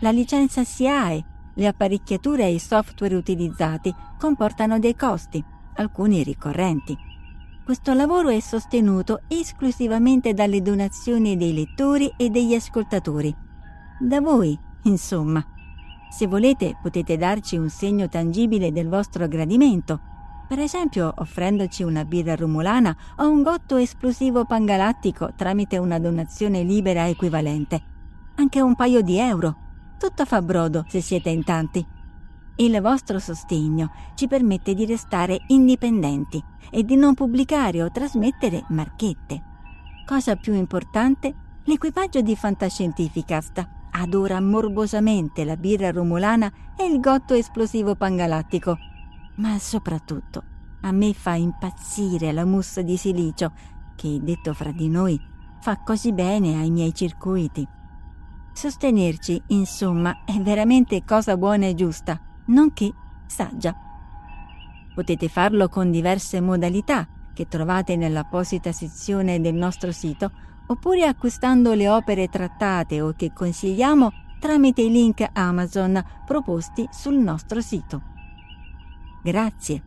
la licenza SIAE, le apparecchiature e i software utilizzati comportano dei costi, alcuni ricorrenti. Questo lavoro è sostenuto esclusivamente dalle donazioni dei lettori e degli ascoltatori. Da voi, insomma. Se volete potete darci un segno tangibile del vostro gradimento, per esempio offrendoci una birra rumulana o un gotto esplosivo pangalattico tramite una donazione libera equivalente. Anche un paio di euro. Tutto fa brodo se siete in tanti. Il vostro sostegno ci permette di restare indipendenti e di non pubblicare o trasmettere marchette. Cosa più importante, l'equipaggio di Fantascientificast adora morbosamente la birra romulana e il gotto esplosivo pangalattico. Ma soprattutto, a me fa impazzire la mousse di silicio, che, detto fra di noi, fa così bene ai miei circuiti. Sostenerci, insomma, è veramente cosa buona e giusta, nonché saggia. Potete farlo con diverse modalità che trovate nell'apposita sezione del nostro sito oppure acquistando le opere trattate o che consigliamo tramite i link Amazon proposti sul nostro sito. Grazie.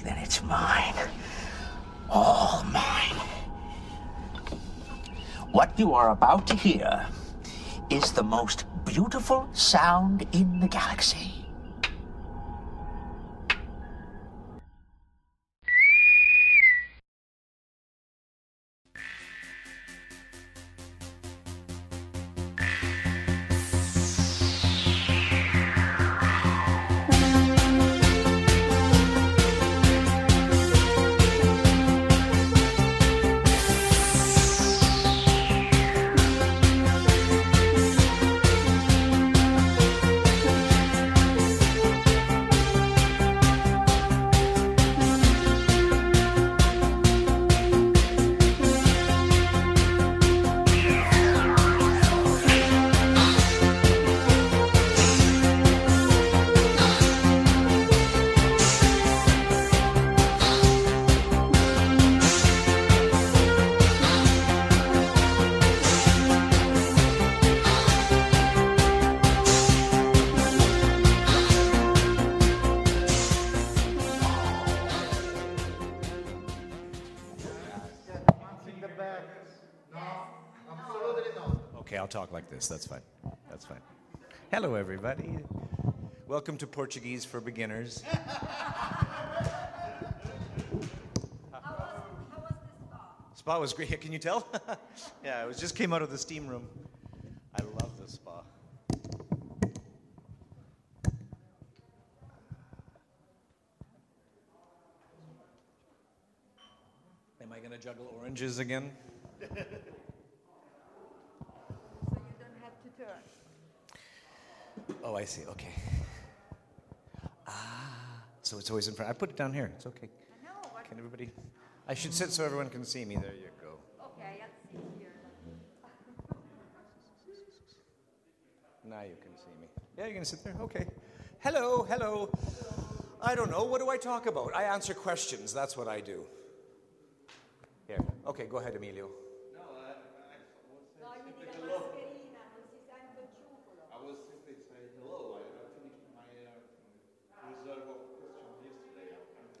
Then it's mine. All mine. What you are about to hear is the most beautiful sound in the galaxy. Hello, everybody. Welcome to Portuguese for Beginners. Spa was great. Can you tell? yeah, it was just came out of the steam room. I love the spa. Am I going to juggle oranges again? Oh, I see. Okay. Ah, so it's always in front. I put it down here. It's okay. Can everybody? I should sit so everyone can see me. There you go. Okay, I'll sit here. Now you can see me. Yeah, you can sit there. Okay. Hello, hello. I don't know. What do I talk about? I answer questions. That's what I do. Here. Okay, go ahead, Emilio.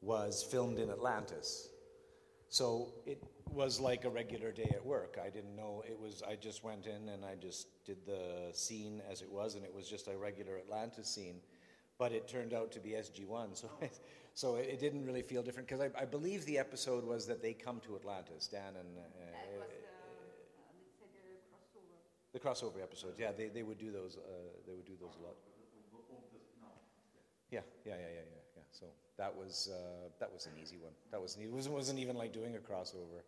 was filmed in Atlantis. So it was like a regular day at work. I didn't know it was, I just went in and I just did the scene as it was, and it was just a regular Atlantis scene. But it turned out to be SG1, so it, so it, it didn't really feel different. Because I, I believe the episode was that they come to Atlantis, Dan and. Uh, That was the, uh, the crossover. episodes, yeah, they, they would do those. Uh, they would do those a lot. Yeah, yeah, yeah, yeah, yeah, yeah. So that was uh, that was an easy one. That was it wasn't, wasn't even like doing a crossover.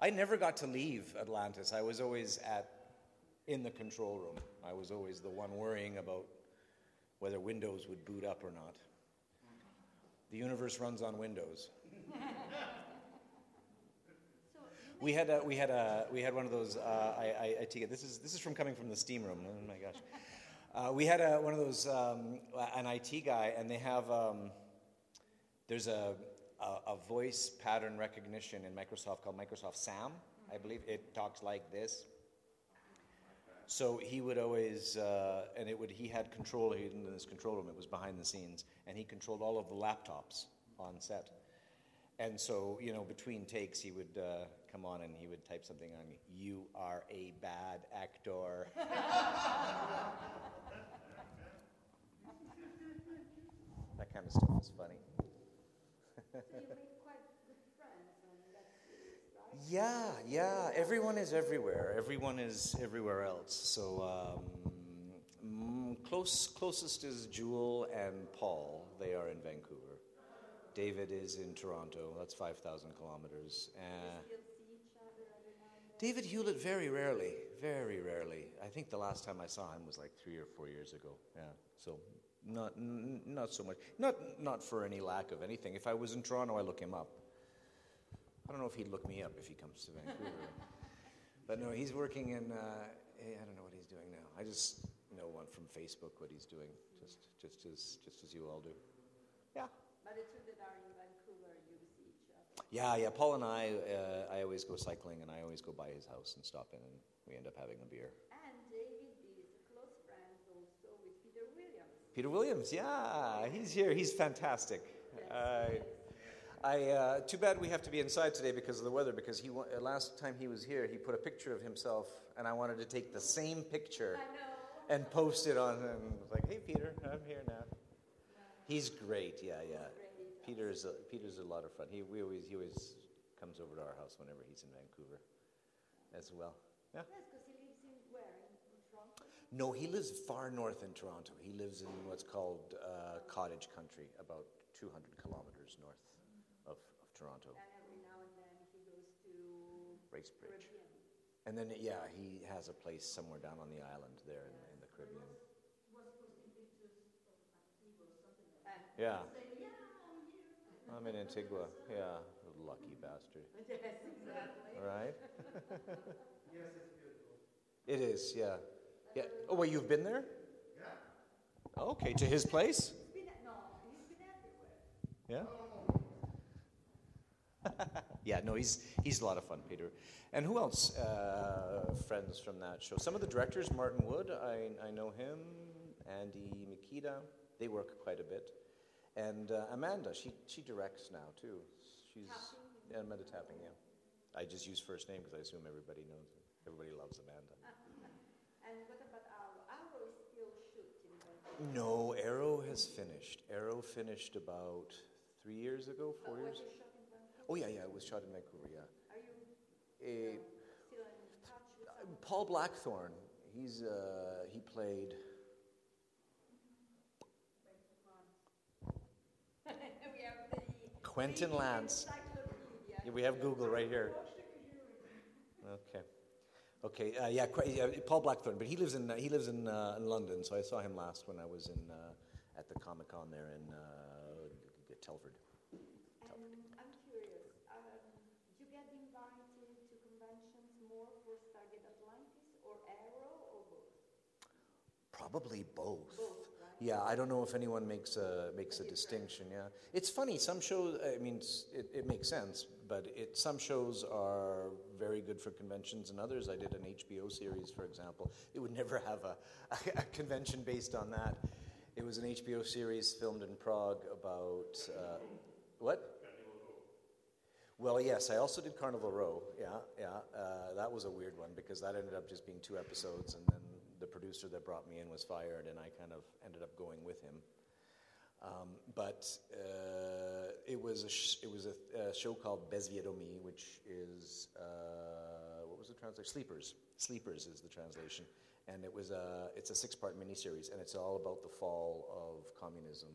I never got to leave Atlantis. I was always at in the control room. I was always the one worrying about whether Windows would boot up or not. The universe runs on Windows. We had a, we had a, we had one of those. Uh, I, I, I take it. This is this is from coming from the steam room. Oh my gosh. Uh, we had a, one of those um, an IT guy, and they have um, there's a, a a voice pattern recognition in Microsoft called Microsoft SAM. I believe it talks like this. So he would always, uh, and it would. He had control. He in this control room. It was behind the scenes, and he controlled all of the laptops on set. And so, you know, between takes, he would uh, come on and he would type something on. You are a bad actor. that kind of stuff is funny. Yeah, yeah. Everyone is everywhere. Everyone is everywhere else. So um, mm, close, closest is Jewel and Paul. They are in Vancouver. David is in Toronto. That's five thousand kilometers. Uh, You'll see each other every now and then. David Hewlett, very rarely, very rarely. I think the last time I saw him was like three or four years ago. Yeah, so not n- not so much. Not not for any lack of anything. If I was in Toronto, I look him up. I don't know if he'd look me up if he comes to Vancouver. but no, he's working in. Uh, eh, I don't know what he's doing now. I just know one from Facebook what he's doing, just just as just as you all do. Yeah. But the two that are in Vancouver, you see each other. Yeah, yeah. Paul and I, uh, I always go cycling, and I always go by his house and stop in, and we end up having a beer. And David is close friends also with Peter Williams. Peter Williams, yeah, he's here. He's fantastic. Uh, I, uh, too bad we have to be inside today because of the weather. Because he wa- last time he was here, he put a picture of himself, and I wanted to take the same picture and post it on. And was like, "Hey, Peter, I'm here now." He's great. Yeah, yeah. Peter's a, Peter's a lot of fun. He we always he always comes over to our house whenever he's in Vancouver, as well. Yeah. Yes, because he lives in where? In, in Toronto? No, he lives far north in Toronto. He lives in what's called uh, cottage country, about 200 kilometers north of, of Toronto, And every now and then he goes to Bracebridge. Caribbean. And then, yeah, he has a place somewhere down on the island there in, in the Caribbean. Yeah. I'm in Antigua. Yeah, lucky bastard. Yes, exactly. Right? Yes, it's beautiful. It is, yeah. Yeah. Oh, wait, you've been there? Yeah. Okay, to his place? He's been, no, he's been everywhere. Yeah. yeah, no, he's he's a lot of fun, Peter. And who else? Uh, friends from that show. Some of the directors, Martin Wood, I, I know him. Andy Mikita, they work quite a bit. And uh, Amanda, she she directs now too. She's yeah, Amanda Tapping. Yeah, I just use first name because I assume everybody knows. It. Everybody loves Amanda. And what about Arrow? Arrow is still shooting. But No, Arrow has finished. Arrow finished about three years ago, four years. it shot in Vancouver? Oh yeah, yeah, it was shot in Vancouver. Yeah. Are you Eh, still in touch with some? Paul Blackthorne. He's uh, he played. we have the Quentin Lance. Yeah, we have Google right here. Okay. Uh, yeah, Paul Blackthorne, but he lives in uh, he lives in, uh, in London. So I saw him last when I was in uh, at the Comic Con there in uh, Telford. And I'm curious, um, do you get invited to conventions more for Stargate Atlantis or Arrow or both? Probably both. Both? Yeah, I don't know if anyone makes a makes a distinction. Yeah, it's funny. Some shows, I mean, it, it makes sense, but it some shows are very good for conventions, and others. I did an HBO series, for example. It would never have a, a, convention based on that. It was an HBO series filmed in Prague about uh, what? Well, yes, I also did Carnival Row. Yeah, yeah. Uh, that was a weird one because that ended up just being two episodes, and then the producer that brought me in was fired, and I kind of ended up going with him. Um, but uh, it was a sh- it was a, a show called Bezvědomí, which is uh, what was the translation? Sleepers. Sleepers is the translation, and it was a it's a six part miniseries, and it's all about the fall of communism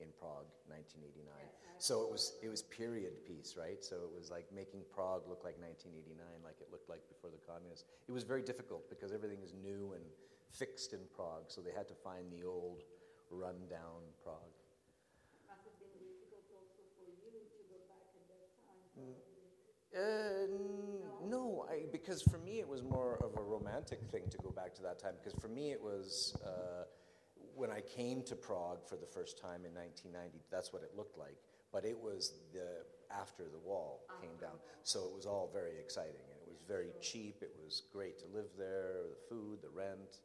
in Prague, 1989. So it was it was period piece, right? So it was like making Prague look like 1989, like it looked like before the communists. It was very difficult because everything is new and fixed in Prague, so they had to find the old, rundown Prague. Must have been difficult also for you to go back at that time. Mm. Uh, no, I, because for me it was more of a romantic thing to go back to that time. Because for me it was uh, when I came to Prague for the first time in 1990. That's what it looked like. But it was the after the wall came down, so it was all very exciting and it was very cheap. It was great to live there. The food, the rent.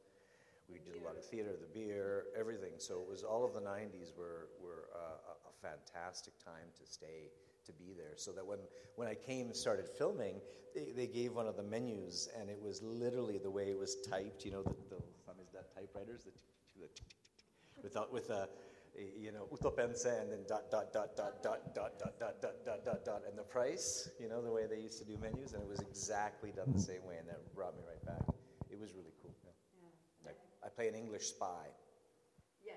We did a lot of theater, the beer, everything. So it was all of the 90s were, were uh, a, fantastic time to stay, to be there. So that when, when I came and started filming, they, they gave one of the menus, and it was literally the way it was typed. You know, the, the that typewriters, the, the without with a, you know, utopense and then dot dot dot dot dot dot dot dot dot dot dot dot and the price. You know, the way they used to do menus, and it was exactly done the same way, and that brought me right back. It was really cool. Yeah. Yeah. I, I play an English spy. Yes,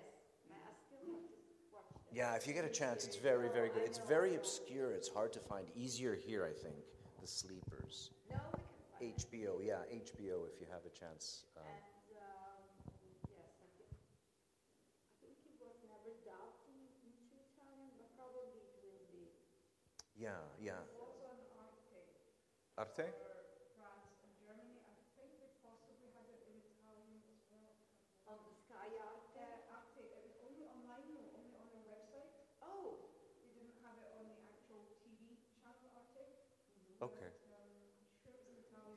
I I still have to watch that. Yeah, if you get a chance, it's very, very good. It's very obscure. It's hard to find. Easier here, I think. The Sleepers. No, we can find it. HBO, yeah, HBO. If you have a chance. Um, And, um, yes,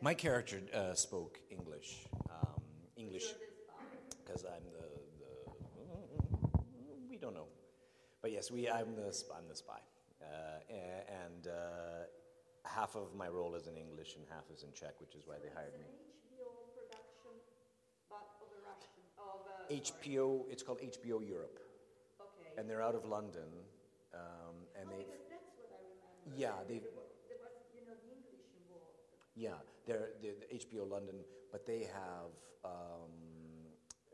My character uh, spoke English. Um, English. You're the spy. because I'm the, the we don't know, but yes, we I'm the I'm the spy, uh, and uh, half of my role is in English and half is in Czech, which is why they hired me. HBO production, but of a Russian, of a. sorry. HBO, it's called HBO Europe, Okay. and they're out of London, um, and Oh, they because that's what I remember. Yeah, they- There there was, you know, the English involved. yeah they're, they're the HBO London, but they have. Um,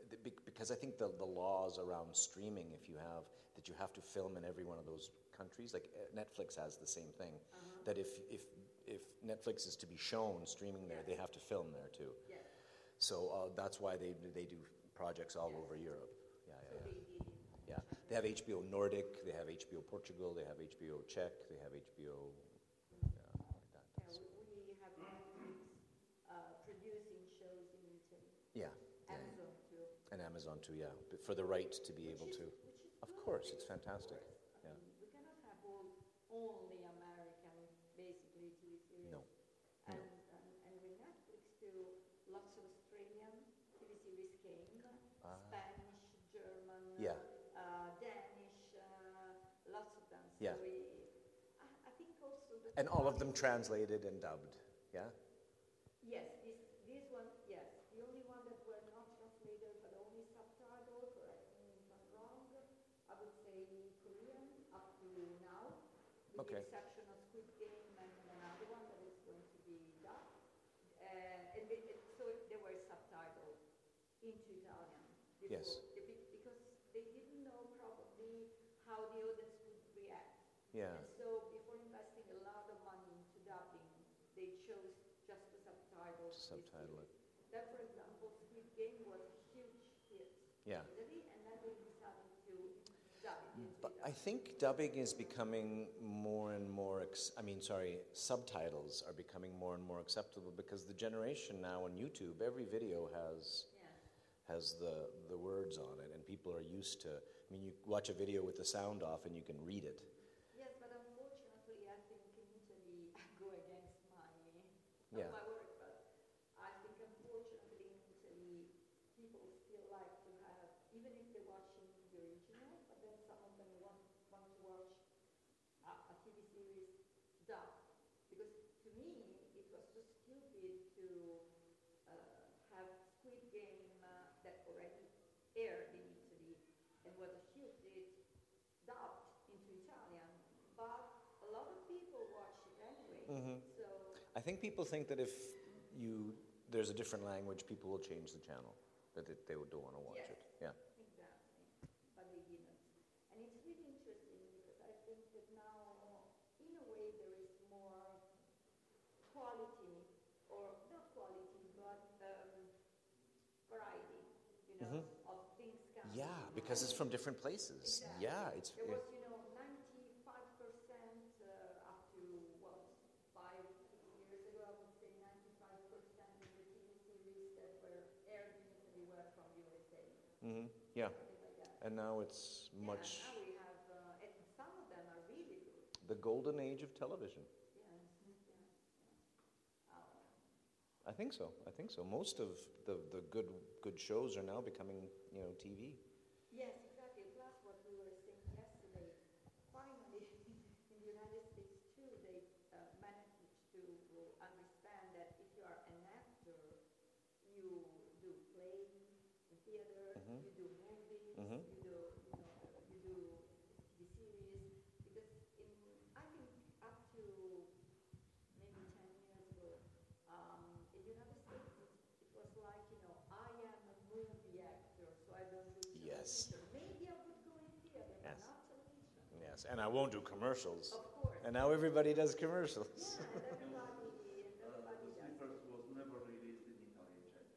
the, because I think the, the laws around streaming, if you have that you have to film in every one of those countries, like uh, Netflix has the same thing. That if, if if Netflix is to be shown streaming there, they have to film there too. Yes. So uh, that's why they they do projects all over Europe. Yeah, yeah, yeah. Yeah, they have HBO Nordic, they have HBO Portugal, they have HBO Czech, they have HBO. Yeah, like that. Yeah, we, we have Netflix uh, producing shows in Italy. Yeah, yeah, Amazon too. and Amazon too. Yeah, but for the right to be able to. Of course, it's fantastic. Yeah. we cannot have all, only American, basically, TV series. No. And, and, and with Netflix too, lots of Australian TV series came. Spanish, German, Yeah. uh, Danish, uh, lots of them. So Yeah. we, I, I think also that And all of them translated and dubbed. Yeah. Yes, this, this one, yes. The only one that were not translated but only subtitled, correct me if I'm wrong, I would say Korean up to now, with Okay. the exception of Squid Game and another one that is going to be dubbed. Uh, and they, it, so they were subtitled into Italian before. Yes. They be- Because they didn't know probably how the audience would react. Yeah. And so before investing a lot of money into dubbing, they chose just to subtitle. Subtitle it. That, for example, Squid Game was a huge hit Yeah. and then they decided to dub it But I think dubbing is becoming more and more. Ex- I mean, sorry, subtitles are becoming more and more acceptable because the generation now on YouTube, every video has Yeah. has the the words on it, and people are used to. I mean, you watch a video with the sound off, and you can read it. Yes, but unfortunately, I think in Italy, I go against my, not Yeah. my work, but I think unfortunately in Italy, people still like to have, even if they're watching the original, but then some of them want, want to watch a, a TV series dubbed. Because to me, it was so stupid to uh, have Squid Game uh, that already aired in Italy and was a huge hit dubbed into Italian, but a lot of people watch it anyway. Mm-hmm. So I think people think that if you there's a different language, people will change the channel, that they, they don't want to watch Yes. it. Yeah. exactly, but they didn't. And it's really interesting because I think that now, in a way, there is more quality, or not quality, but um, variety, you know, mm-hmm. of things. Yeah, because it's from different places. Exactly. Yeah, it's There was, you know, 95% uh, up to what, five, six years ago, I would say 95% of the TV series that were aired in Italy were from USA. hmm yeah. And now it's Yeah, much now we have, uh, and some of them are really good. the golden age of television. Oh, I think so. I think so. Most of the, the good good shows are now becoming you know TV. Yes, exactly. Plus, what we were saying yesterday, finally, in the United States too, they uh, managed to understand that if you are an actor, you do play in Mhm. you do movies, Mhm. you do, you know, you do TV series. Because in, I think up to maybe 10 years ago, um, in the United States, it, it was like, you know, I am a movie actor, so I don't do Yes. Maybe I would go in theater, Yes. but not television. Yes, and I won't do commercials. Of course. And now everybody does commercials. Yeah, and everybody, and Uh, everybody the does. Sleepers was never released in Italy, check.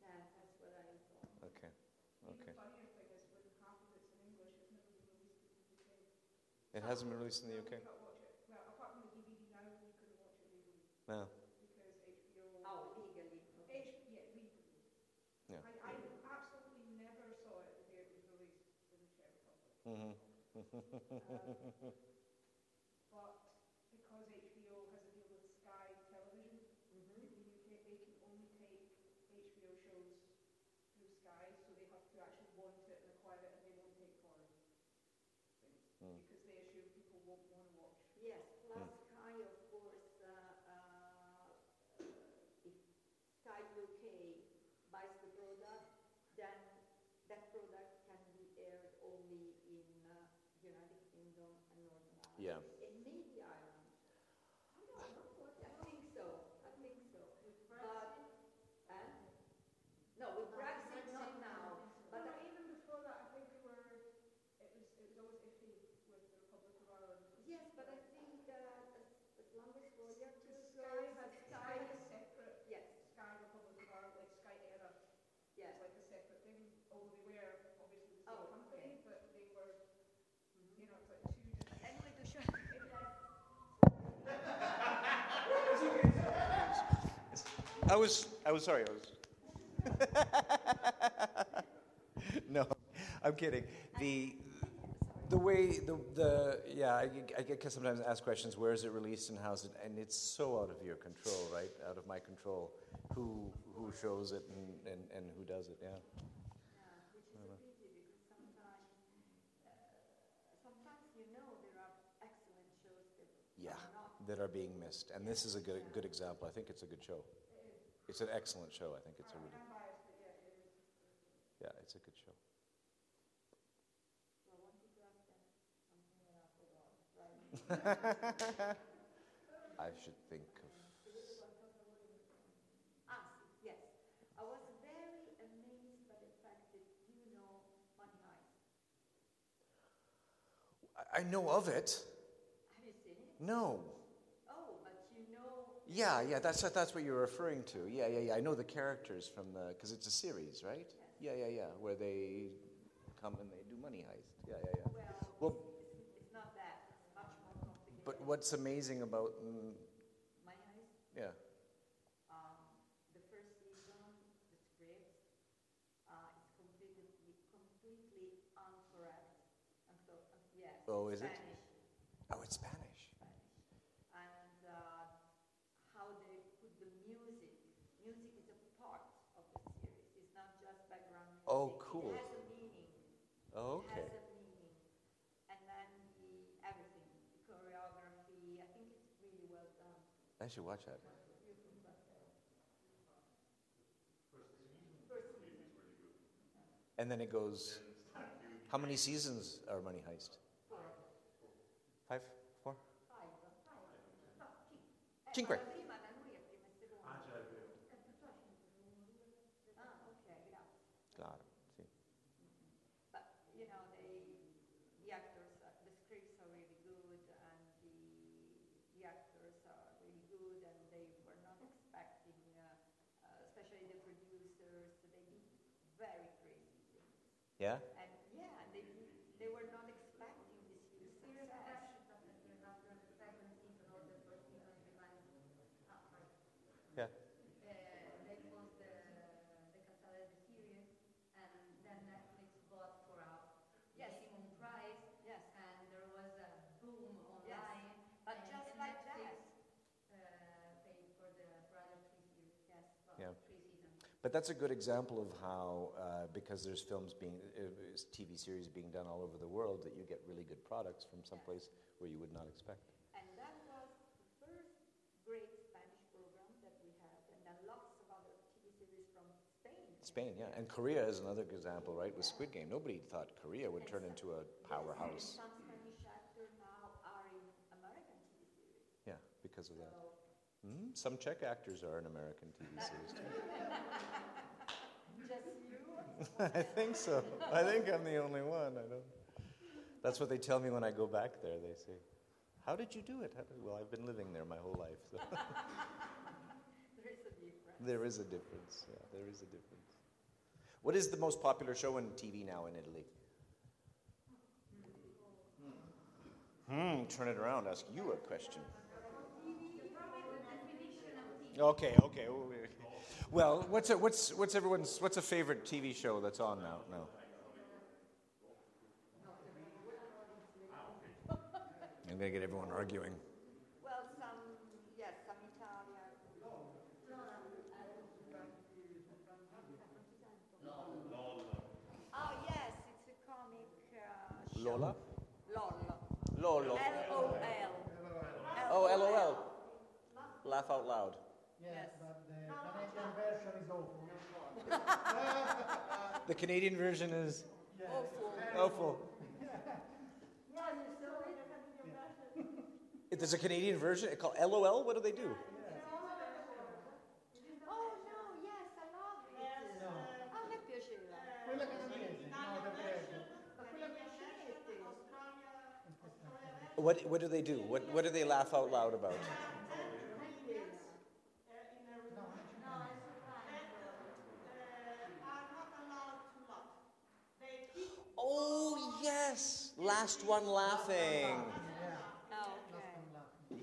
Yeah, that's what I thought. Okay. Okay. Even funnier thing is when half of it's in English, it's never been released in the UK. It hasn't been released in the UK. You can't watch it. Well, apart from the DVD now, you couldn't watch it legally No. because HBO. Oh, legally. H, yeah, legally. Yeah. I, I absolutely never saw it the day it was released in the Czech Republic. hmm Um, but because HBO has a deal with Sky Television Mm-hmm. in the UK, they can only take HBO shows through Sky, so they have to actually want it and acquire it, and they won't take foreign things Mm. because they assume people won't want to watch. Yes, plus Sky, of course, uh, uh, if Sky UK buys the product, then that product can be aired only in uh, United Kingdom and Northern Ireland. Yeah. And maybe Ireland. I don't know. I think so. I think so. But, uh, no, with Brexit, not now. But But I- even before that, I think they were. It was it was always iffy with the Republic of Ireland. yes, but I think that as, as long as royalties Because go, Sky has Sky Sky has has separate Yes, Sky Republic of Ireland, like Sky Era. yes. It's like a separate thing, although they were obviously the same Oh, company, okay. but they were, you know, it's like two different. Anyway, to show. I was. I was sorry. I was. no, I'm kidding. The the way the the yeah I, I get sometimes asked questions where is it released and how's it and it's so out of your control right out of my control who who shows it and, and, and who does it yeah yeah that are being missed and this is a good good example I think it's a good show it's an excellent show I think it's a really yeah, it is. a good show I wanted to ask them something that I forgot. Right? I should think of ah, yes. I was very amazed by the fact that you know Money Heist. I know of it. Have you seen it? No. Oh, but you know. Yeah, yeah, that's that's what you're referring to. Yeah, yeah, yeah. I know the characters from the because it's a series, right? Yeah, yeah, yeah. Where they come and they do money heist. Yeah, yeah, yeah. Well, Well, it's, it's not that. It's much more complicated. but what's amazing about mm, My eyes. yeah? Um, the first season, the script uh, is completely completely incorrect. And so, yes. Oh, is it? Oh, it's. Spanish. And uh, how they put the music. Music is a part of the series. It's not just background music. Oh, cool. It has a meaning. Oh, It okay. has a meaning. And then the everything, the choreography. I think it's really well done. I should watch that. And then it goes. How many seasons are Money Heist? Five, four. Five, five. No, cinque. Cinque. Eh, prima da lui è prima e seconda. Ah, già, è vero. Ah, ok, grazie. Claro. Sí. But, you know, they, the actors, are, the scripts are really good and the, the actors are really good and they were not expecting, uh, uh, especially the producers, they did very crazy things. Yeah. And yeah, they, they were not expecting this huge success. Yeah. that was the the Casale the series, and then Netflix bought for a Yes. minimum price. Yes. And there was a boom Yes. online. But and just then like Netflix, that. Uh, paid for the for other three series. Yes. Well, Yeah. three seasons. But that's a good example of how, uh, because there's films being, uh, TV series being done all over the world, that you get really good products from someplace where you would not expect. And that was the first great Spanish program that we had, and then lots of other TV series from Spain. Spain, yeah, and Korea is another example, right? With Squid Game, nobody thought Korea would turn into a powerhouse. Some Spanish actors now are in American TV series. Yeah, because of that. Mm, some Czech actors are in American TV series too. Just you? I think so. I think I'm the only one. I don't. That's what they tell me when I go back there. They say, "How did you do it?" How did-" Well, I've been living there my whole life. So. There is a difference. there is a difference. Yeah, there is a difference. What is the most popular show on TV now in Italy? Hmm. Turn it around. Ask you a question. Okay. Okay. Well, what's a, what's what's everyone's what's a favorite TV show that's on now? No. I'm gonna get everyone arguing. Well, some, yes, some Italian. Oh, yes, it's a comic uh, show. Lola. Lol. L-O-L. Oh, LOL. Laugh out loud. Yes. But the Canadian version is Awful. The Canadian version is Yes. Awful. If there's a Canadian version it's called LOL, what do they do? Oh, no, yes, I love it. A me piaceva. Quella canadese, no, del Belgio. Ma quella piacete. What, what do they do? What, what do they laugh out loud about? Oh, yes. Last one laughing. Okay.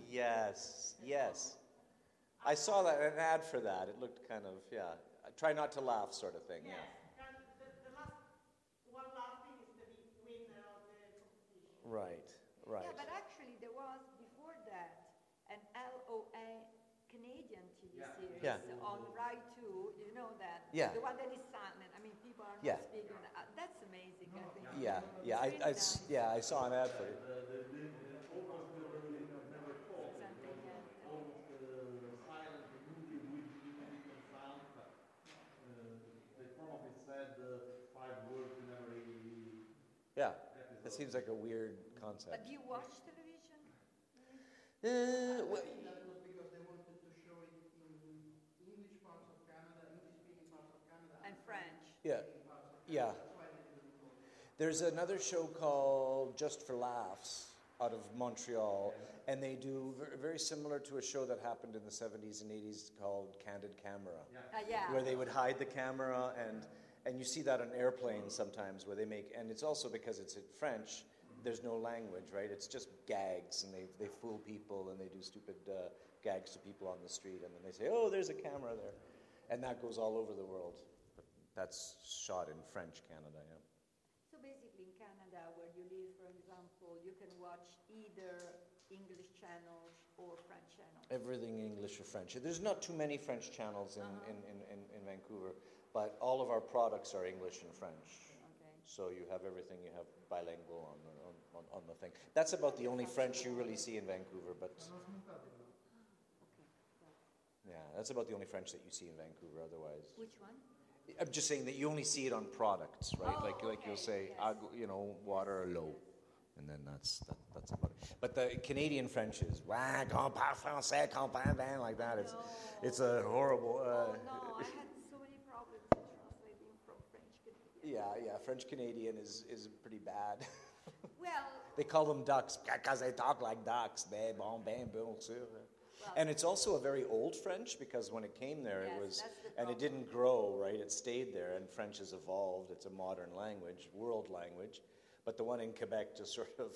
Yes, yes. I saw that an ad for that. It looked kind of, yeah. Try not to laugh, sort of thing. Yeah. Right, right. Yeah, but actually there was before that an LOA Canadian TV series Yeah. on Rai 2. You know that? Yeah. The one that is silent. I mean, people are not Yeah. speaking. Uh, that's amazing. I think. Yeah, yeah. I, I s- yeah, I saw an ad for it. They probably said five words in every Yeah, that seems like a weird concept. But do you watch television? Uh, well, That was because they wanted to show it in English parts of Canada, English speaking parts of Canada, And French. yeah, yeah. That's why they didn't go. There's another show called Just for Laughs out of Montreal, and they do very similar to a show that happened in the 70s and 80s called Candid Camera, Ah, yeah. where they would hide the camera and and you see that on airplanes sometimes where they make and it's also because it's in French. There's no language, right? It's just gags, and they they fool people and they do stupid uh, gags to people on the street, and then they say, "Oh, there's a camera there," and that goes all over the world. But that's shot in French Canada, yeah. So basically, in Canada, where you live, for example, you can watch either English channels or French channels. Everything English or French. There's not too many French channels in, uh-huh. in, in, in, in Vancouver, but all of our products are English and French. So you have everything, you have bilingual on the, on, on, on the thing. That's about the only French you really see in Vancouver, but uh-huh. yeah, that's about the only French that you see in Vancouver otherwise. Which one? I'm just saying that you only see it on products, right? Oh, like like you'll say, "Ag- you know, water low, and then that's that, that's about it. But the Canadian French is "Wah, comprends français, comprends bien," like that. It's it's a horrible. Uh, Oh, no, I had so many problems translating from French Canadian. yeah, yeah. French Canadian is is pretty bad. Well, they call them ducks because they talk like ducks. Ben bon, ben bon sûr. And it's also a very old French because when it came there, it was, the and it didn't grow, right? It stayed there, and French has evolved. It's a modern language, world language. But the one in Quebec just sort of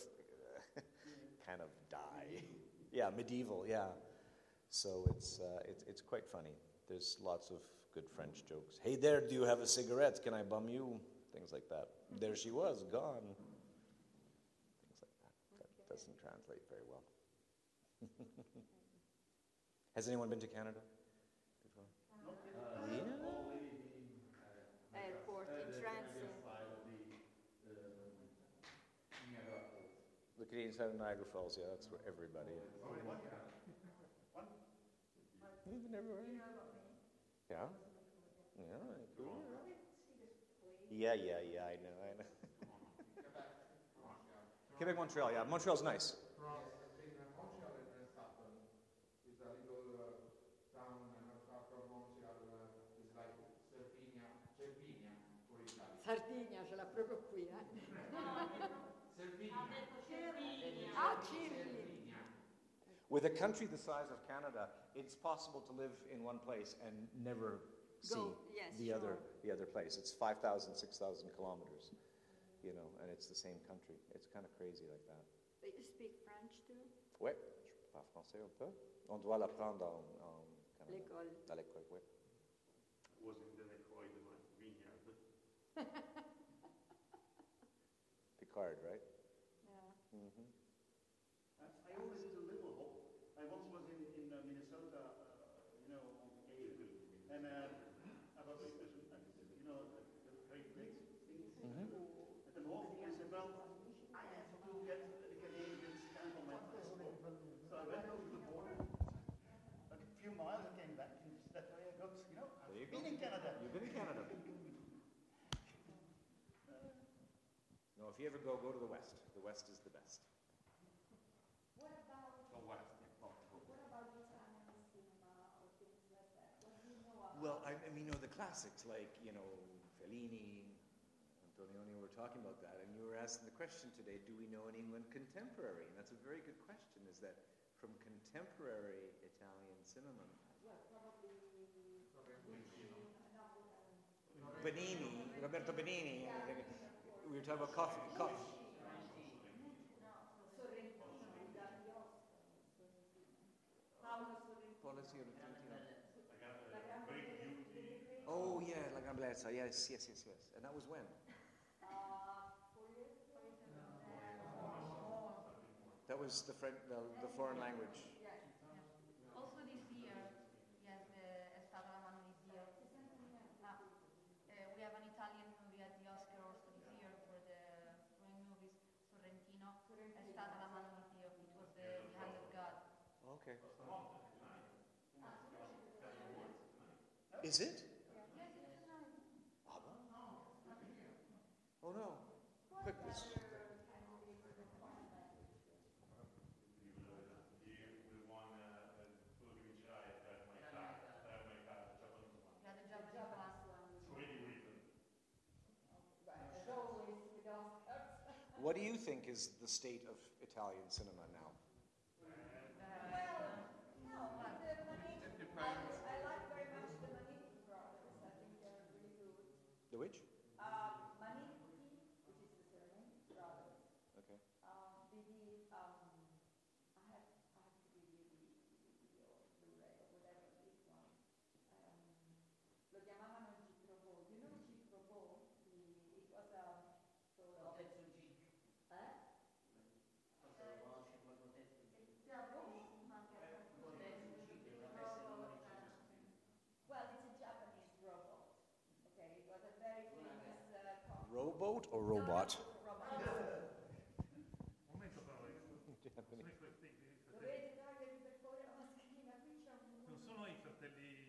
kind of die. Yeah, medieval, yeah. So it's, uh, it's, it's quite funny. There's lots of good French jokes. Hey there, do you have a cigarette? Can I bum you? Things like that. There she was, gone. Things like that. That doesn't translate very well. Has anyone been to Canada before? airport in transit. The Canadian side of Niagara Falls, yeah, that's where everybody is. You've everywhere? Yeah? Yeah, cool. Yeah, yeah, yeah, I know, I know. Quebec, Montreal, yeah. Montreal's nice. With a country the size of Canada, it's possible to live in one place and never see Go, yes, the other the other place. It's 5,000, 6,000 kilometers, you know, and it's the same country. It's kind of crazy like that. They speak French too? Ouais, je parle français un peu. On doit l'apprendre en, en Canada. L'école. À l'école, ouais. Picard, right? Yeah. Mm-hmm. I always had a little hope. I once was in, in uh, Minnesota, uh, you know, on vacation, and uh, I was, uh, you know, the, the Great Lakes thing. At the north, I said, well, I have to get the Canadian stamp on my passport. So I went over the border, a few miles, I came back, and that way I got, you know, I've There you been go. in Canada. You've been in Canada. No, if you ever go, go to the West. The West is the best. What about, The West. what about Italian cinema or things like that? What do you know about? Well, I, I mean, you know, the classics like, you know, Fellini, Antonioni We were talking about that, and you were asking the question today, do we know in England contemporary? And that's a very good question, is that from contemporary Italian cinema, Well, probably Benigni, Roberto Benigni, we were talking about coffee, coffee. Oh yeah, La Gran Bellezza. Yes, yes, yes, yes. And that was when? That was the French, the, the foreign language. Is it? Oh no. Quick. What do you think is the state of Italian cinema now? lo chiamavano il Cicropo, di lui Cicropo, di, cosa sono? Terzo Ciccio. Eh? Cosa lo conosce poi Cotesto Ciccio? Giacomo, manca Cotesto Ciccio, professore origine. Well, it's a Japanese robot. Okay, it was a very famous uh, Robot or robot? Momento però, sono dovete toglierli per favore la mascherina, qui c'è un... Non sono i fratelli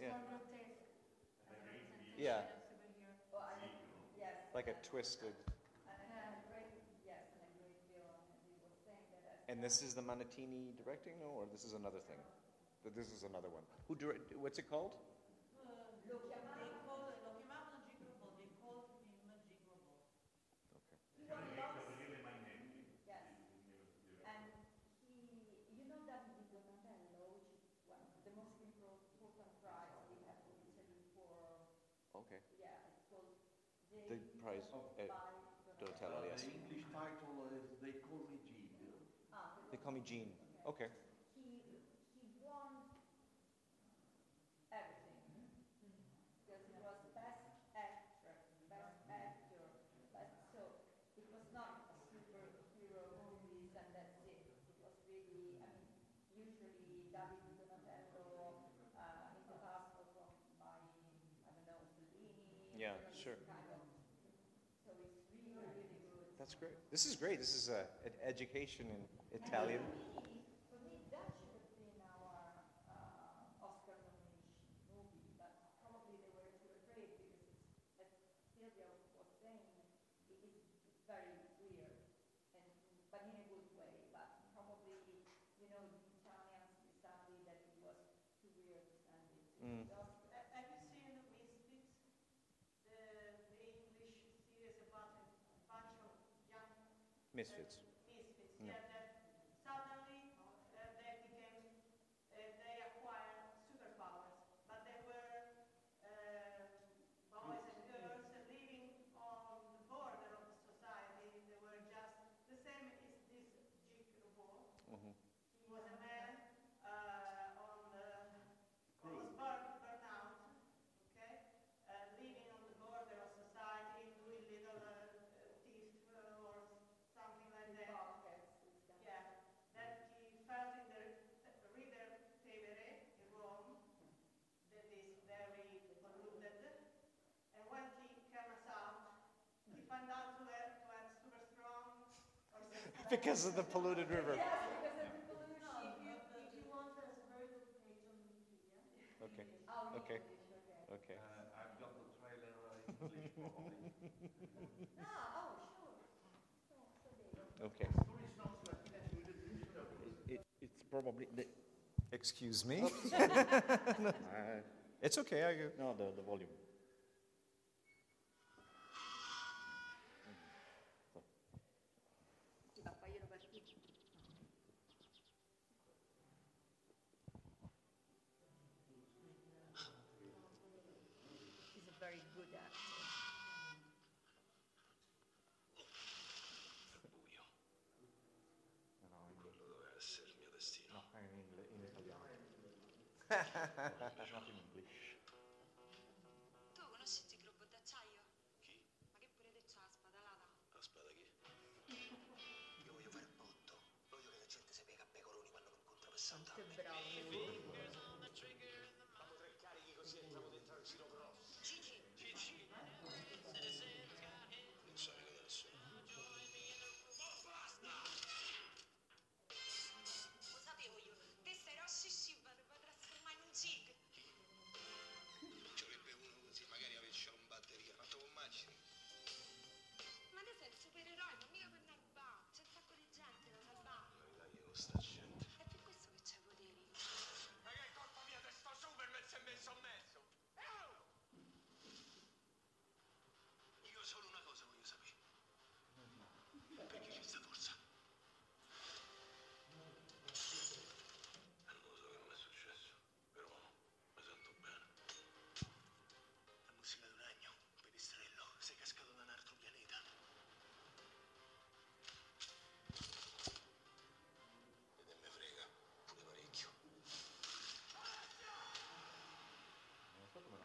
yeah. Yeah. Like a twisted. And this is the Mainetti directing, no, or this is another thing? This is another one. Who direct? What's it called? Uh, Uh, yes. The English title is They Call Me Jeeg. Ah. They call me Jeeg. Okay. That's great. This is great. This is a, an education in Italian. misfits. because of the polluted river. Okay. Okay. Okay. I've got the trailer Okay. It, it's probably. The... Excuse me. it's okay. I... No, the, the volume.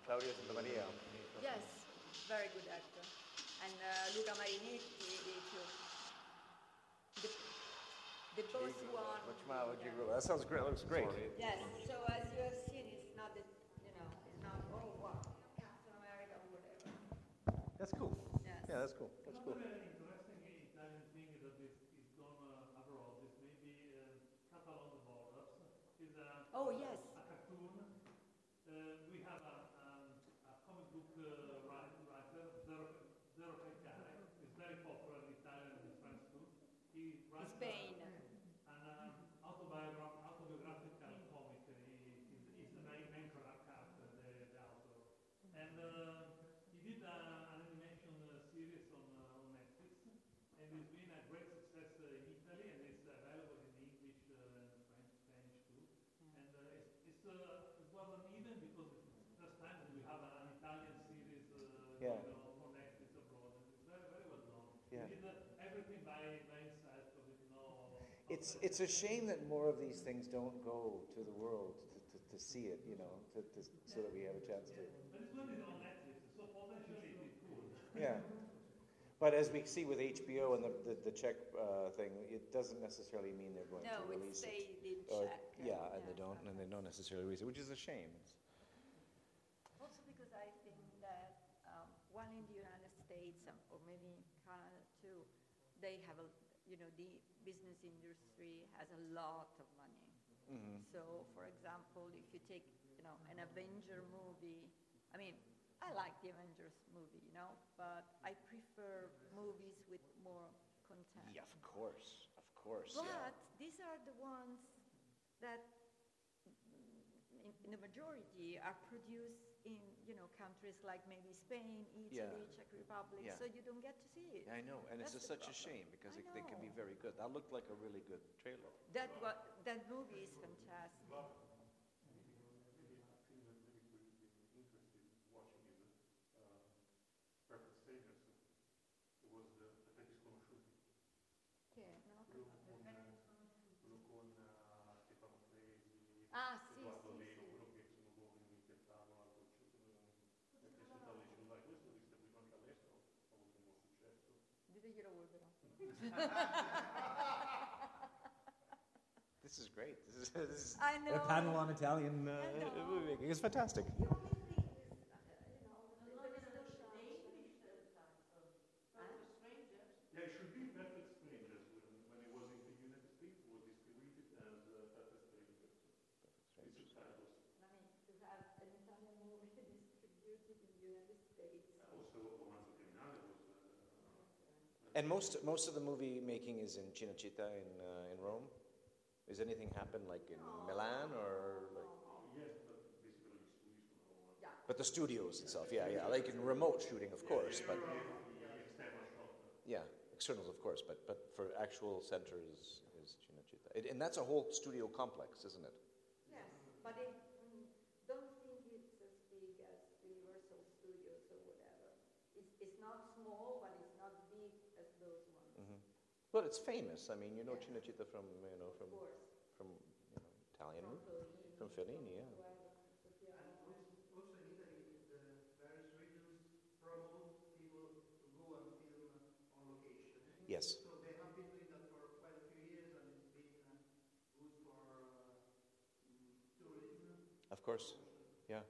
Claudio Santamaria. Yes, very good actor. And uh, Luca Marinelli, the. The, the both one. That sounds great. Looks great. Yes, so as you have seen, it's not that, you know, it's not, oh, wow, Captain America or whatever. That's cool. Yes. Yeah, that's cool. That's cool. Another interesting Italian thing that is, is gone uh, abroad is maybe uh, Cut Along the Borders. Is a, Oh, yes. a cartoon. Uh, we have a, um, a comic book uh, writer, writer Zero, Zero Cancare. He's very popular in Italian and in France too. He writes Spain. an um, autobiogra- autobiographical comic. He, he's, he's the main, main character, the, the author. And uh, he did a, an animation uh, series on, uh, on Netflix, and it's been a great success uh, in Italy, and it's available in English uh, and French, Spanish too. And uh, it's, it's, uh, it wasn't even because it's the first time that we have an Italian series uh, Yeah. you know, on Netflix abroad. And it's very, very well done. Yeah. He did uh, everything by, by himself, so with no. It's it's a shame that more of these things don't go to the world to, to, to see it, you know, to, to, so that we have a chance to. But this one is on Netflix, so potentially it could. Yeah. But as we see with HBO and the, the, the Czech uh, thing, it doesn't necessarily mean they're going No, to it release stayed in Or- Czech. yeah, and they don't, and they don't necessarily release it, which is a shame. Also because I think that um, while in the United States um, or maybe in Canada too, they have a, you know, the business industry has a lot of money. Mhm. So, for example, if you take, you know, an Avenger movie, I mean, I like the Avengers movie, you know, but I prefer movies with more content. Yeah, of course, of course. But yeah. these are the ones that, mm, in, in the majority, are produced in you know countries like maybe Spain, Italy, Yeah. Czech Republic. Yeah. So you don't get to see it. I know, and it's That's the such a shame because it, they can be very good. That looked like a really good trailer. That what that movie is fantastic. This is great. This is, this is I a know. panel on Italian uh, movie making. It's fantastic. Yeah, it should be Perfect Strangers. When, when it was in the United States, it was distributed as uh, Perfect Strangers. With subtitles. I mean, to have an Italian movie distributed in the United States. Also, Romanzo Criminale was. And most most of the movie making is in Cinecittà in uh, in Rome. Is anything happen like in Milan or like? But the studios itself, yeah, yeah, like in remote shooting, of course, but yeah, externals, of course, but but for actual centers is Cinecittà, and that's a whole studio complex, isn't it? Yes, but it, Well, it's famous. I mean, you know yeah. Cinecittà from, you know, from, from you know, Italian, from Fellini, from Fellini yeah. Yes. So they have been doing that for quite a few years and it's been uh, good for uh, tourism. Of course, yeah.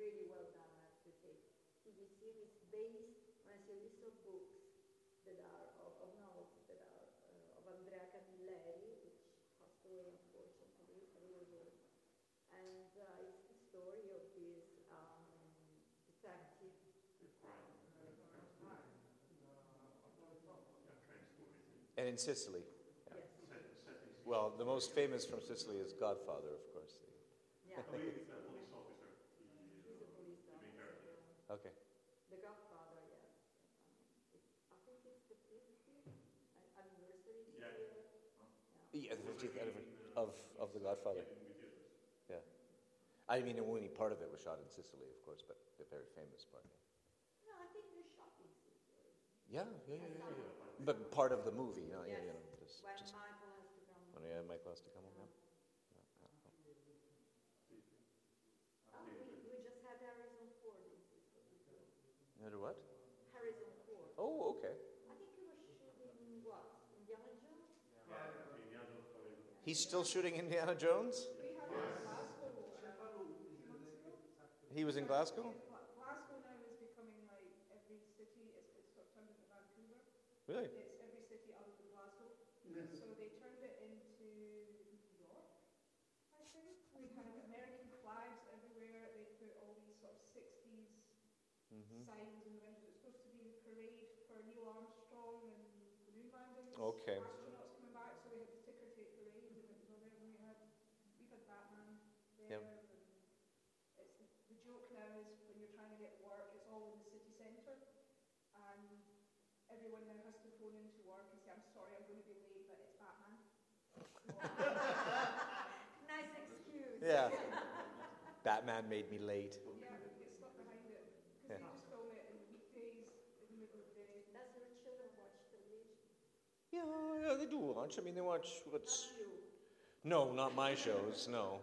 Really well done, I have to say, TV series based on a series of books that are, of, of novels that are uh, of Andrea Camilleri, which passed away unfortunately, a little old. And uh, it's the story of this um, detective. And in Sicily. Yes. Well, the most famous from Sicily is Godfather, of course. Yeah. He's a police officer. He's a police officer. Okay. The Godfather, yes. Um, it's, I think it's the 50th anniversary this Yeah. Yeah, the 50th anniversary of, of The Godfather. Yeah. I mean, only part of it was shot in Sicily, of course, but the very famous part. No, I think they're shot in Sicily. Yeah, yeah, yeah, yeah. yeah. But part of the movie, you know, yeah, you know, just, When just Michael has to come. when yeah, Michael has to come home. Yeah. Oh, we, we just had Harrison Ford in Sicily too. You know what? Harrison Ford. Oh, okay. I think he was shooting what? Indiana Jones? He's still shooting Indiana Jones? We had a Glasgow He was in Glasgow? Glasgow now is becoming like every city, it's, it's sort of turned into Vancouver. Really? It's every city other than Glasgow. So they turned it into New York, I think. We had American flags everywhere. They put all these sort of 60s Mhm. signs in the windows. It's supposed to be the parade for Neil Armstrong and the moon landings. Okay. Astronauts coming back, so we had the ticker tape parade, and it was all there. And we had, we had Batman there. Yep. It's the, the joke now is when you're trying to get work, it's all in the city centre, and everyone now has to phone into work and say, "I'm sorry, I'm going to be late, but it's Batman." Nice excuse. Yeah. Batman made me late. Yeah, get stuck behind it because Yeah. they just film it in weekdays in the middle of the day. Does your children watch television? Yeah, yeah, they do watch. I mean, they watch what's. No, not my shows. No.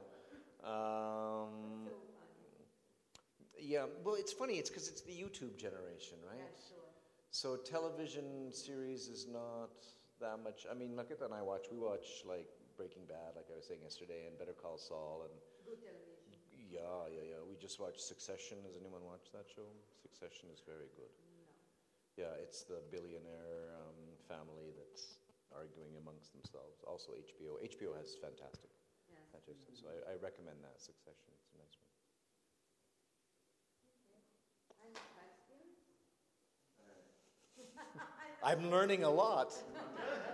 Um, yeah, well, it's funny. It's because it's the YouTube generation, right? Yeah, sure. So television series is not that much. I mean, Makita and I watch. We watch like Breaking Bad, like I was saying yesterday, and Better Call Saul, and Good television. yeah, yeah, yeah. We just watched Succession. Has anyone watched that show? Succession is very good. Yeah, it's the billionaire um, family that's arguing amongst themselves. Also HBO. HBO has fantastic. So I, I recommend that Succession. It's a nice one. I'm learning a lot.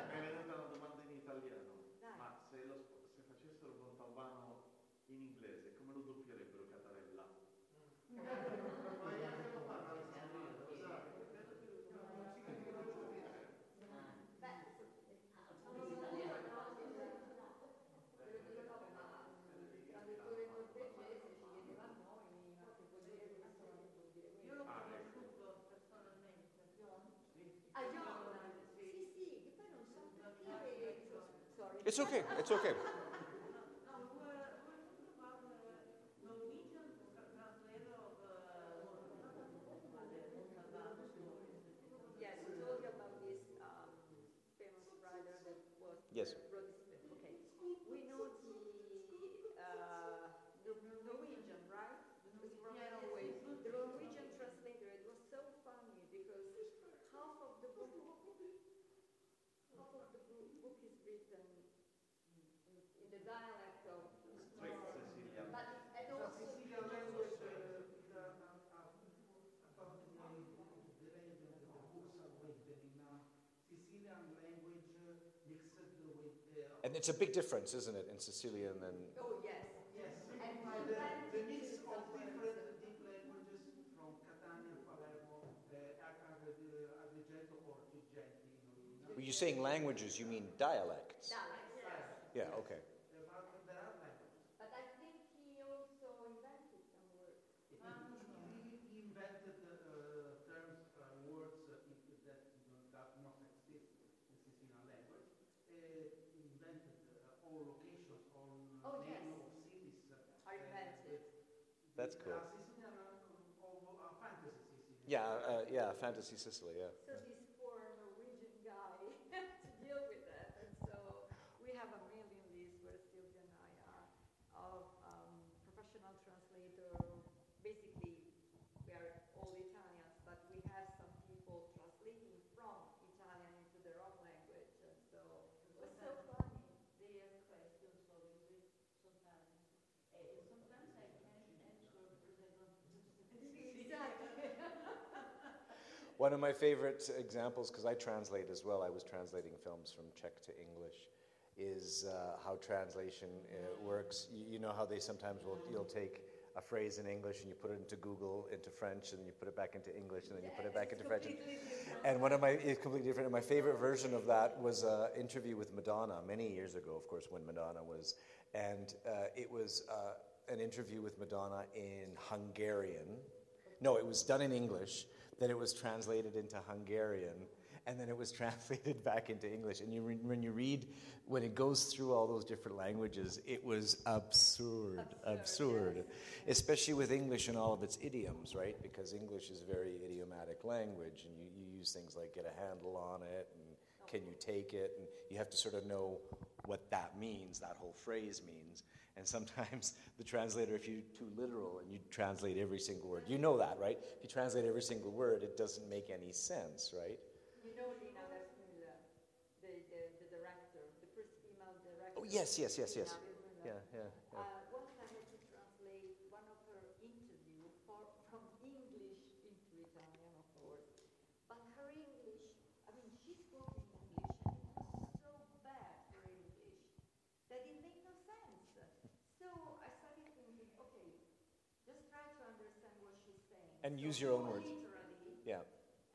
It's okay. It's okay. No, we were, we were talking about the Norwegian translator of uh, Montalbano stories. Yes, we told you about this um, famous writer that was Yes. uh, wrote this. Okay, we know the uh, the Norwegian, right? It's from Norway. The Norwegian translator. It was so funny because half of the book, half of the book, book is written in, in the dialect of Straight Sicilian. but and also Sicilian the language, language. uh, the, uh, uh, about the, the language, the books are written in uh, Sicilian language uh, mixed with uh, And it's a big difference, isn't it, in Sicilian and Oh yes. Yes, And and the, the plenty mix of of different words. deep languages from Catania, Palermo, uh, Ag- Agrigento or Girgenti. you when you're saying languages, you mean dialects? Dialects, yes. Yeah. Okay. There are, there are languages. But I think he also invented some words. He, he- he invented uh, terms, uh, words uh, in- that do not, not exist in Sicilian language. Uh, uh, Oh, name yes. of cities. uh, I meant it. That's the- cool. uh, Sicilian, uh, of- uh, fantasy Sicilian. Yeah, uh, yeah, Fantasy Sicily, yeah. So this poor Norwegian guy had to deal with that, and so we have a mailing list where Sylvia and I are of um, professional translator. Basically, we are all Italians, but we have some people translating from Italian into their own language, and so it was so funny. They have questions, obviously, sometimes. Uh, sometimes I can't answer because I don't Exactly. One of my favorite examples, because I translate as well, I was translating films from Czech to English, is uh, how translation uh, works. You, you know how they sometimes will, you'll take a phrase in English and you put it into Google, into French, and then you put it back into English, and then you put it back into French. And, one of my, it's completely different. And my favorite version of that was an interview with Madonna many years ago, of course, when Madonna was. And uh, it was uh, an interview with Madonna in Hungarian. No, it was done in English, then it was translated into Hungarian, and then it was translated back into English. And you re- when you read, when it goes through all those different languages, it was absurd, absurd, especially with English and all of its idioms, right? Because English is a very idiomatic language, and you, you use things like get a handle on it, and can you take it, and you have to sort of know what that means, that whole phrase means. And sometimes the translator, if you're too literal and you translate every single word, you know that, right? If you translate every single word, it doesn't make any sense, right? You know Lina Wertmüller, the, the, the director, the first female director. Oh, yes, yes, yes, yes. Lina Wertmüller. Yeah, yeah, yeah. Uh, once I had to translate one of her interview for, from English into Italian, of course. But her English, I mean, she spoke in English and it was so bad, her English, that it made no sense. So I started thinking, okay, just try to understand what she's saying. And use your own words. Yeah.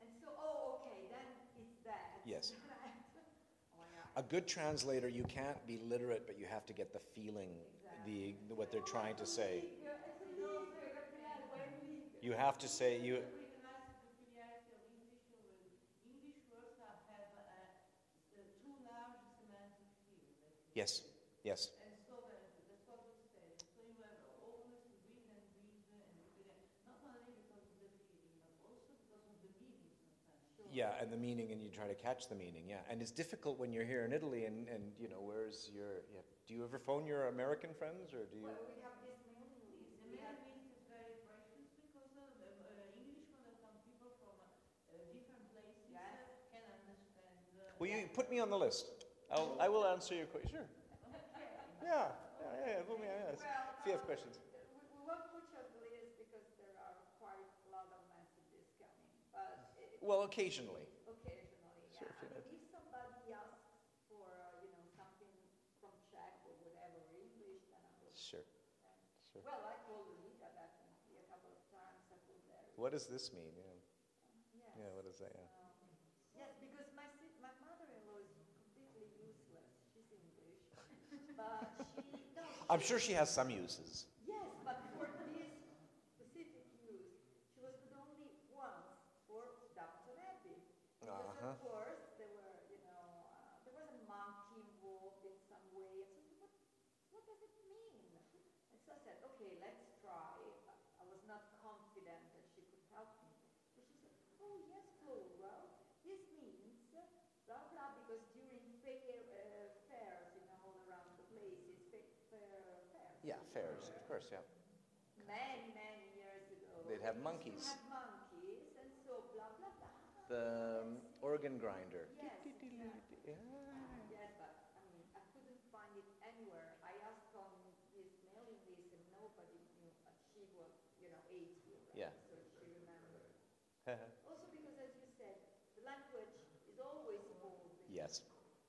and so, oh, okay, then it's that. Yes. oh. A good translator, you can't be literate, but you have to get the feeling, the what they're trying to say. You have to say you. Yes. the peculiarity of English words. English words are, have uh, the two large semantic fields. Yes, yes. And so that, that's what we said. So you have always to read and read and read, and not only because of the feeling, but also because of the meaning sometimes. Yeah, and the meaning, and you try to catch the meaning. Yeah, and it's difficult when you're here in Italy, and, and you know, where's your? Yeah. Do you ever phone your American friends, or do you? Well, we have this mailing. The We have is very precious because uh, the, uh, English, when there come people from uh, different places, uh, can understand. Uh, Will you put me on the list? I'll, I will answer your question. Sure. Yeah, yeah, yeah. yeah, put me on the list. If you have questions. We, we won't put you on the list because there are quite a lot of messages coming, but it, Well, occasionally. occasionally, yeah. Sure, if I mean, if somebody asks for, uh, you know, something from Czech or whatever, English, then I will. Sure. Sure. Well, I called Rita definitely a couple of times. I put there. What does this mean? Yeah. Yes. Yeah. What does that? Yeah. Yes, because my si- my mother-in-law is completely useless. She's English, but she. No, I'm sure she has some uses. Yes, but for this specific use, she was good only once for Downton Abbey. Because Uh-huh. of course there were, you know, uh, there was a monkey involved in some way. And so what, what does it mean? And so I said, okay, let's try. I- I was not confident that she could help me. But she said, oh yes, Chloe, well, this means uh, blah blah because during fair uh, fairs, you know, all around the places, fa- fair fairs. Yeah, fairs, of course. Yeah. Many, many years ago. They'd have they used to monkeys. have monkeys, and so blah blah blah. The um, organ grinder. Yes, Yeah. yes, but I mean, I couldn't find it anywhere. I asked on this mailing list, and nobody knew. But she was, you know, 80, right? Yeah. So she remembered. also because, as you said, the language is always evolving. yes.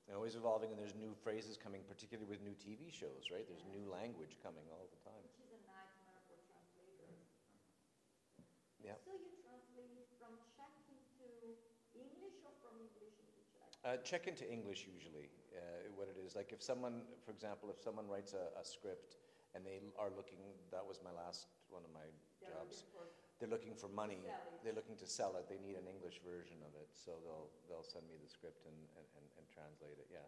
And always evolving, and there's new phrases coming, particularly with new TV shows, right? There's new language coming all the time. Which is a nightmare for translators. Yeah. So you translate from Czech into English or from English into Czech? Uh, Czech into English usually, uh, what it is. Like if someone, for example, if someone writes a, a script and they are looking, that was my last one of my They're jobs. Looking they're looking for money. They're looking to sell it. They need an English version of it, so they'll they'll send me the script and, and, and, and translate it. Yeah,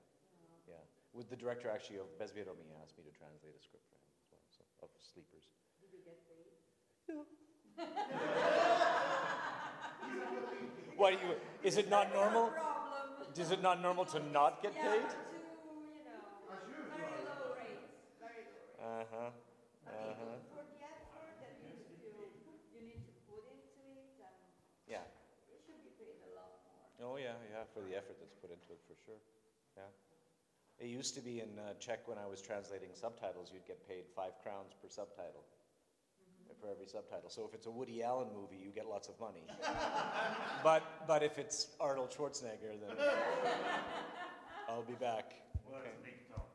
yeah. With the director actually of Bezvieromi asked me to translate a script for him as well, so, of Sleepers. Did you get paid? What you, is it not normal? Is it not normal to not get paid? Very low rates, very low rates. Uh-huh, uh-huh. For the effort that you, you, you need to put into it, and Yeah. you should be paid a lot more. Oh, yeah, yeah, for the effort that's put into it, for sure. Yeah. It used to be in uh, Czech when I was translating subtitles, you'd get paid five crowns per subtitle. For every subtitle. So if it's a Woody Allen movie, you get lots of money. but but if it's Arnold Schwarzenegger, then I'll be back. Well, Okay. it's big talk.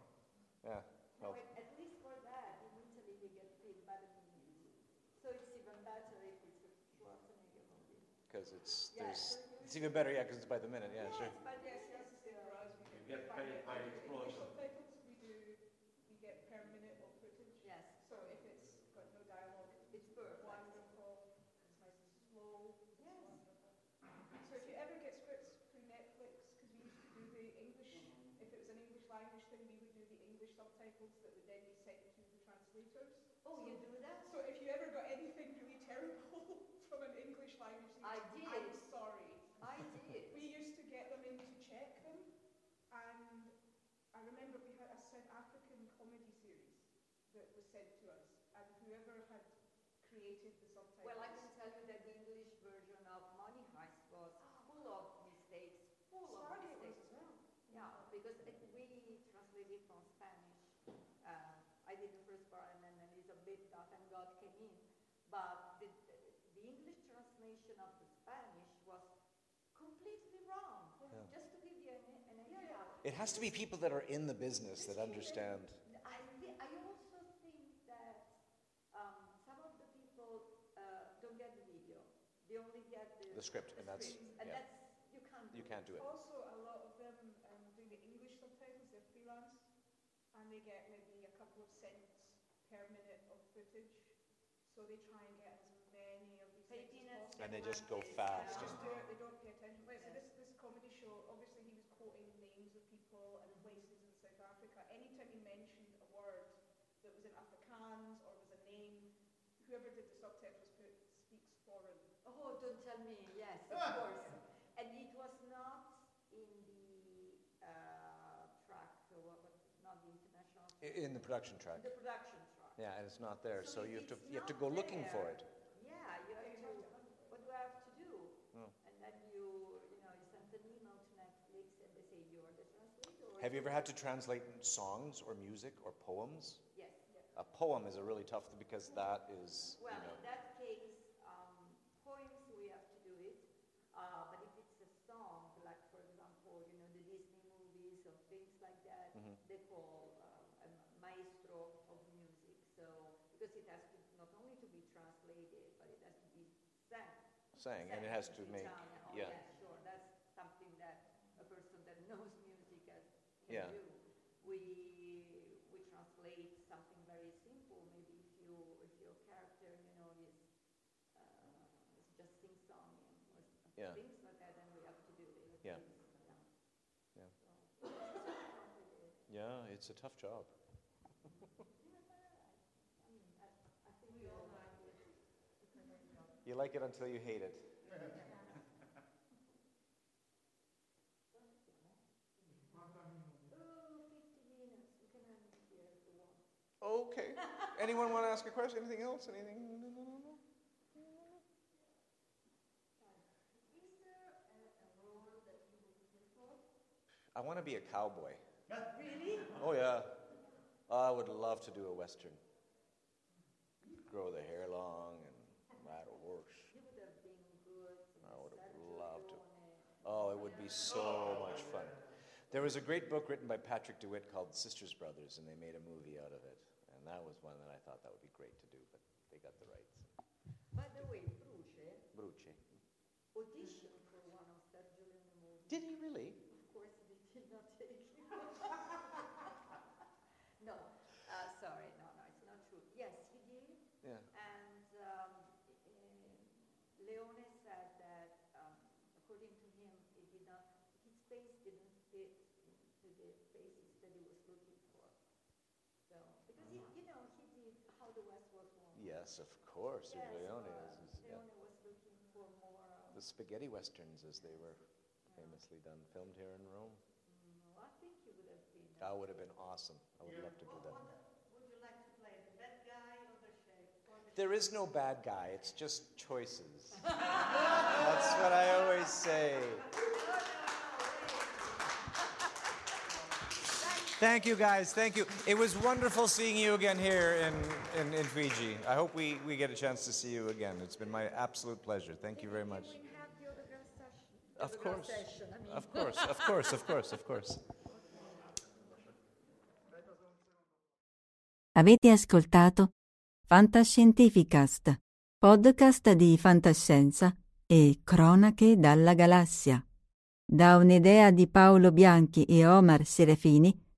Yeah. Well, at at least for that, in Italy, you get paid by the minute. So it's even better if it's a Schwarzenegger movie. because it's Yeah, there's so it's even better, yeah, because it's by the minute. Yeah, sure. But yes, yes, still. You get paid by explosion. Subtitles, we do, we get per minute of footage. Yes. So if it's got no dialogue, It's perfect. wonderful, it's nice and slow, it's Yes. wonderful. So if you ever get scripts through Netflix, because we used to do the English, if it was an English language thing, we would do the English subtitles that would then be sent to the translators. Oh, you do that? So if you ever got anything really terrible from an English language I did. I'm sorry. I did. We used to get them in to check them, and I remember we had a South African comedy series that was sent to us, and whoever had created the subtitles. Well, I can tell you that the English version of Money Heist was full of mistakes, full of Stargate was mistakes. as well. Yeah, because it, we translated from Spanish. Uh, I did the first part, and then Elizabeth and God came in. But the, the English translation of the Spanish was completely wrong. Yeah. Just to give you an, an idea. It has to be people that are in the business that understand. I, thi- I also think that um, some of the people uh, don't get the video. They only get the, The script, and that's- scripts, and yeah. that's you can't. You can't do it. Also, a lot of them um, doing the English subtitles, they're freelance, and they get maybe a couple of cents per minute of footage. So they try and get as many of these Pay things peanuts as possible. And they just go They fast. just do it, they don't pay attention. Like, so this, this comedy show, obviously he was quoting names of people and places in South Africa. Anytime he mentioned a word that was in Afrikaans or was a name, whoever did the subtitles put speaks foreign. Oh, don't tell me. Yes, of course. And it was not in the uh, track, so what, what, not the international. I- In the production track. The production track. Yeah, and it's not there, so if you have to you have to go looking for it. Yeah, you have to. What do I have to do? Oh. And then you, you know, you send an email to Netflix, and they say you're the translator. Have you ever had to translate songs or music or poems? Yes. A poem is a really tough because mm. that is, Well, you know, in that case, um, poems we have to do it. Uh, but if it's a song, like for example, you know, the Disney movies or things like that, Mhm. they call uh, a maestro of music. So because it has to not only to be translated, but it has to be sang. Sang, and it has to make- yeah. sure. That's something that a person that knows music can, can Yeah. do. We we translate something very simple. Maybe if you if your character, you know, is uh, is just sing song or Yeah. things like that, then we have to do it. Yeah. Yeah. Yeah. So, it's yeah, it's a tough job. I mean, I, I think we all like it. You like it until you hate it. Oh, 50 minutes. We can end it here if you want. Okay. Anyone want to ask a question? Anything else? Anything? No, no, no, no. Is there a, a role that you would prefer? I want to be a cowboy. Really? Oh yeah. I would love to do a western. Grow the hair long and ride a horse. You would have been good. I would have loved to. Oh, it would be so much fun. There was a great book written by Patrick DeWitt called Sisters Brothers, and they made a movie out of it. And that was one that I thought that would be great to do, but they got the rights. By the way, Bruce eh? Bruce. Eh? auditioned for one of Sergio Leone movies. Did he really? Of course, they did not take him. no, uh, sorry, no, no, it's not true. Yes, he did. Yeah. And um, eh, Leone said that, um, according to him, it did not, his face didn't fit to the faces that he was Yes, of course. Yes, Leone uh, is, is- yeah. Was looking for more. The spaghetti westerns, as they were famously done, filmed here in Rome. no, I think you would have been. That would have been awesome. I would love to do that. Would you like to play the bad guy or the sheriff? The There is no bad guy, it's just choices. That's what I always say. Thank you, guys. Thank you. It was wonderful seeing you again here in, in, in Fiji. I hope we, we get a chance to see you again. It's been my absolute pleasure. Thank you very much. Of course. Of course, of course, of course, of course. Avete ascoltato Fantascientificast, podcast di fantascienza e cronache dalla galassia, da un'idea di Paolo Bianchi e Omar Serafini